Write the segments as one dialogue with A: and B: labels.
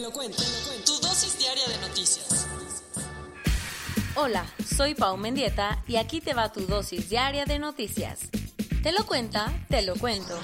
A: Lo cuento, te lo cuento. Tu dosis diaria de noticias.
B: Hola, soy Pau Mendieta y aquí te va tu dosis diaria de noticias. Te lo cuenta, te lo cuento.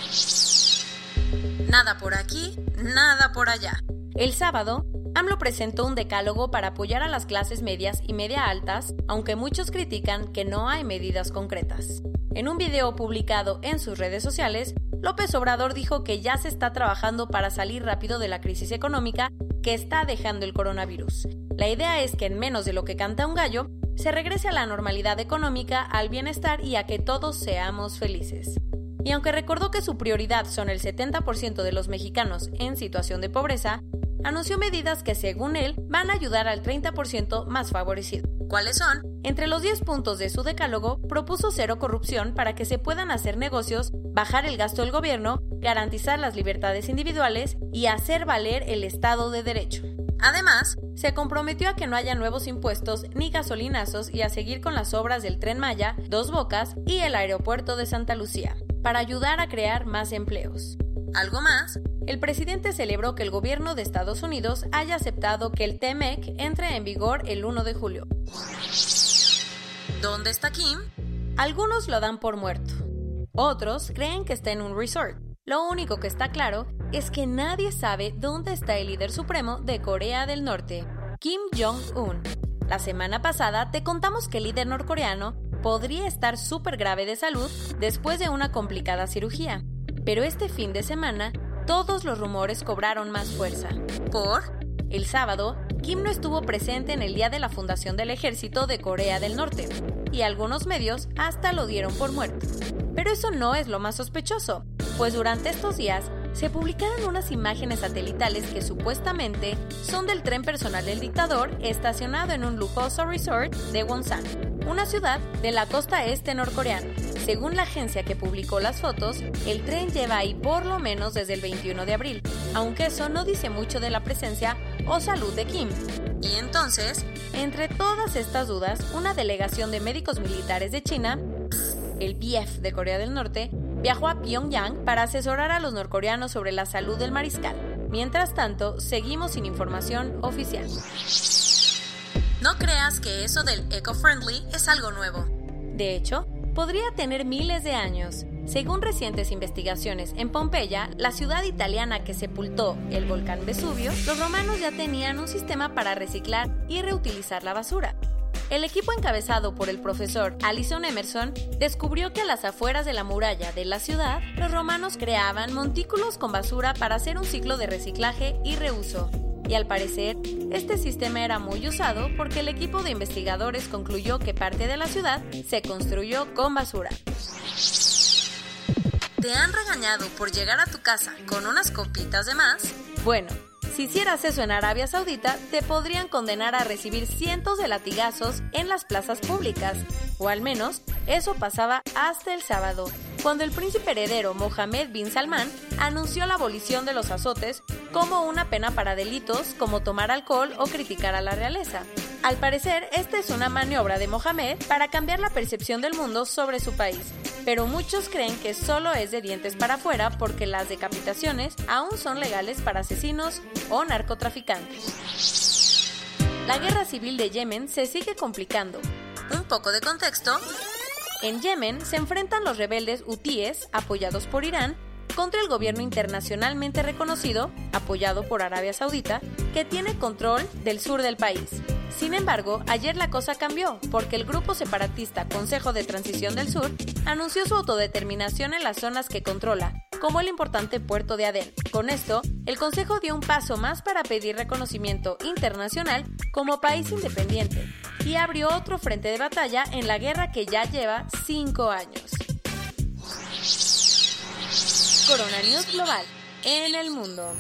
B: Nada por aquí, nada por allá. El sábado, AMLO presentó un decálogo para apoyar a las clases medias y media altas, aunque muchos critican que no hay medidas concretas. En un video publicado en sus redes sociales, López Obrador dijo que ya se está trabajando para salir rápido de la crisis económica que está dejando el coronavirus. La idea es que en menos de lo que canta un gallo, se regrese a la normalidad económica, al bienestar y a que todos seamos felices. Y aunque recordó que su prioridad son el 70% de los mexicanos en situación de pobreza, anunció medidas que según él van a ayudar al 30% más favorecido. ¿Cuáles son? Entre los 10 puntos de su decálogo, propuso cero corrupción para que se puedan hacer negocios, bajar el gasto del gobierno, garantizar las libertades individuales y hacer valer el Estado de Derecho. Además, se comprometió a que no haya nuevos impuestos ni gasolinazos y a seguir con las obras del tren Maya, Dos Bocas y el aeropuerto de Santa Lucía, para ayudar a crear más empleos. Algo más, el presidente celebró que el gobierno de Estados Unidos haya aceptado que el TEMEC entre en vigor el 1 de julio. ¿Dónde está Kim? Algunos lo dan por muerto. Otros creen que está en un resort. Lo único que está claro es que nadie sabe dónde está el líder supremo de Corea del Norte, Kim Jong-un. La semana pasada te contamos que el líder norcoreano podría estar súper grave de salud después de una complicada cirugía. Pero este fin de semana, todos los rumores cobraron más fuerza. ¿Por? El sábado, Kim no estuvo presente en el día de la fundación del ejército de Corea del Norte, y algunos medios hasta lo dieron por muerto. Pero eso no es lo más sospechoso, pues durante estos días se publicaron unas imágenes satelitales que supuestamente son del tren personal del dictador estacionado en un lujoso resort de Wonsan, una ciudad de la costa este norcoreana. Según la agencia que publicó las fotos, el tren lleva ahí por lo menos desde el 21 de abril, aunque eso no dice mucho de la presencia o salud de Kim. Y entonces, entre todas estas dudas, una delegación de médicos militares de China, el BF de Corea del Norte, viajó a Pyongyang para asesorar a los norcoreanos sobre la salud del mariscal. Mientras tanto, seguimos sin información oficial. No creas que eso del eco-friendly es algo nuevo. De hecho, podría tener miles de años. Según recientes investigaciones en Pompeya, la ciudad italiana que sepultó el volcán Vesubio, los romanos ya tenían un sistema para reciclar y reutilizar la basura. El equipo encabezado por el profesor Alison Emerson descubrió que a las afueras de la muralla de la ciudad, los romanos creaban montículos con basura para hacer un ciclo de reciclaje y reuso. Y al parecer, este sistema era muy usado porque el equipo de investigadores concluyó que parte de la ciudad se construyó con basura. ¿Te han regañado por llegar a tu casa con unas copitas de más? Bueno, si hicieras eso en Arabia Saudita, te podrían condenar a recibir cientos de latigazos en las plazas públicas, o al menos eso pasaba hasta el sábado, cuando el príncipe heredero Mohammed bin Salman anunció la abolición de los azotes como una pena para delitos como tomar alcohol o criticar a la realeza. Al parecer, esta es una maniobra de Mohamed para cambiar la percepción del mundo sobre su país, pero muchos creen que solo es de dientes para afuera porque las decapitaciones aún son legales para asesinos o narcotraficantes. La guerra civil de Yemen se sigue complicando. Un poco de contexto. En Yemen se enfrentan los rebeldes hutíes, apoyados por Irán, contra el gobierno internacionalmente reconocido, apoyado por Arabia Saudita, que tiene control del sur del país. Sin embargo, ayer la cosa cambió, porque el grupo separatista Consejo de Transición del Sur anunció su autodeterminación en las zonas que controla, como el importante puerto de Adén. Con esto, el Consejo dio un paso más para pedir reconocimiento internacional como país independiente y abrió otro frente de batalla en la guerra que ya lleva cinco años. Corona News Global en el mundo.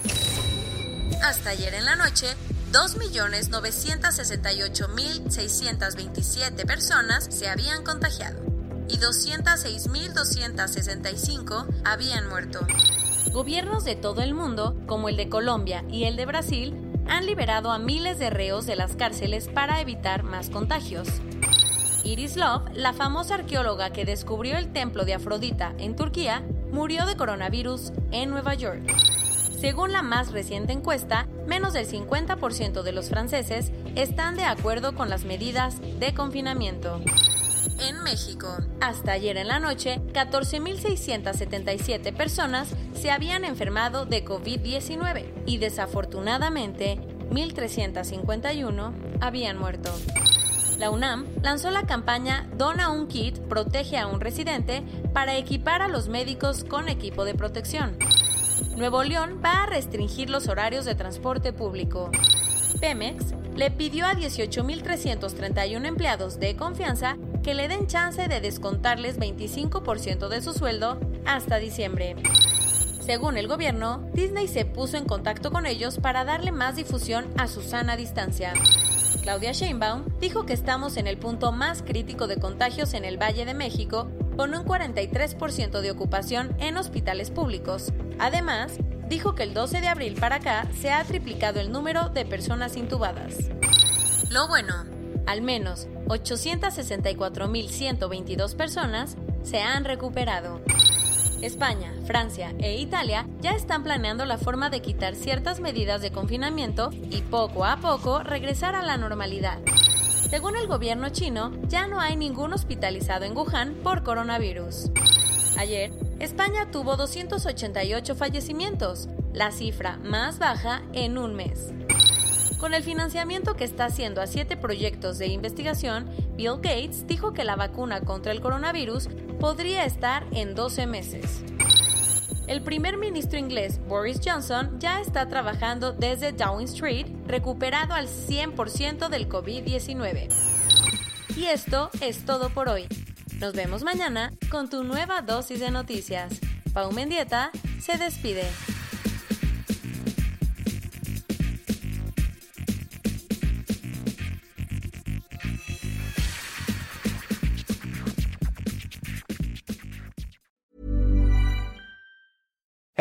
B: Hasta ayer en la noche, 2.968.627 personas se habían contagiado y 206.265 habían muerto. Gobiernos de todo el mundo, como el de Colombia y el de Brasil, han liberado a miles de reos de las cárceles para evitar más contagios. Iris Love, la famosa arqueóloga que descubrió el templo de Afrodita en Turquía, murió de coronavirus en Nueva York. Según la más reciente encuesta, menos del 50% de los franceses están de acuerdo con las medidas de confinamiento. En México, hasta ayer en la noche, 14.677 personas se habían enfermado de COVID-19 y desafortunadamente 1.351 habían muerto. La UNAM lanzó la campaña Dona un kit, protege a un residente para equipar a los médicos con equipo de protección. Nuevo León va a restringir los horarios de transporte público. Pemex le pidió a 18.331 empleados de confianza que le den chance de descontarles 25% de su sueldo hasta diciembre. Según el gobierno, Disney se puso en contacto con ellos para darle más difusión a su sana distancia. Claudia Sheinbaum dijo que estamos en el punto más crítico de contagios en el Valle de México, con un 43% de ocupación en hospitales públicos. Además, dijo que el 12 de abril para acá se ha triplicado el número de personas intubadas. Lo bueno, al menos 864.122 personas se han recuperado. España, Francia e Italia ya están planeando la forma de quitar ciertas medidas de confinamiento y poco a poco regresar a la normalidad. Según el gobierno chino, ya no hay ningún hospitalizado en Wuhan por coronavirus. Ayer, España tuvo 288 fallecimientos, la cifra más baja en un mes. Con el financiamiento que está haciendo a siete proyectos de investigación, Bill Gates dijo que la vacuna contra el coronavirus podría estar en 12 meses. El primer ministro inglés Boris Johnson ya está trabajando desde Downing Street, recuperado al 100% del COVID-19. Y esto es todo por hoy. Nos vemos mañana con tu nueva dosis de noticias. Pau Mendieta se despide.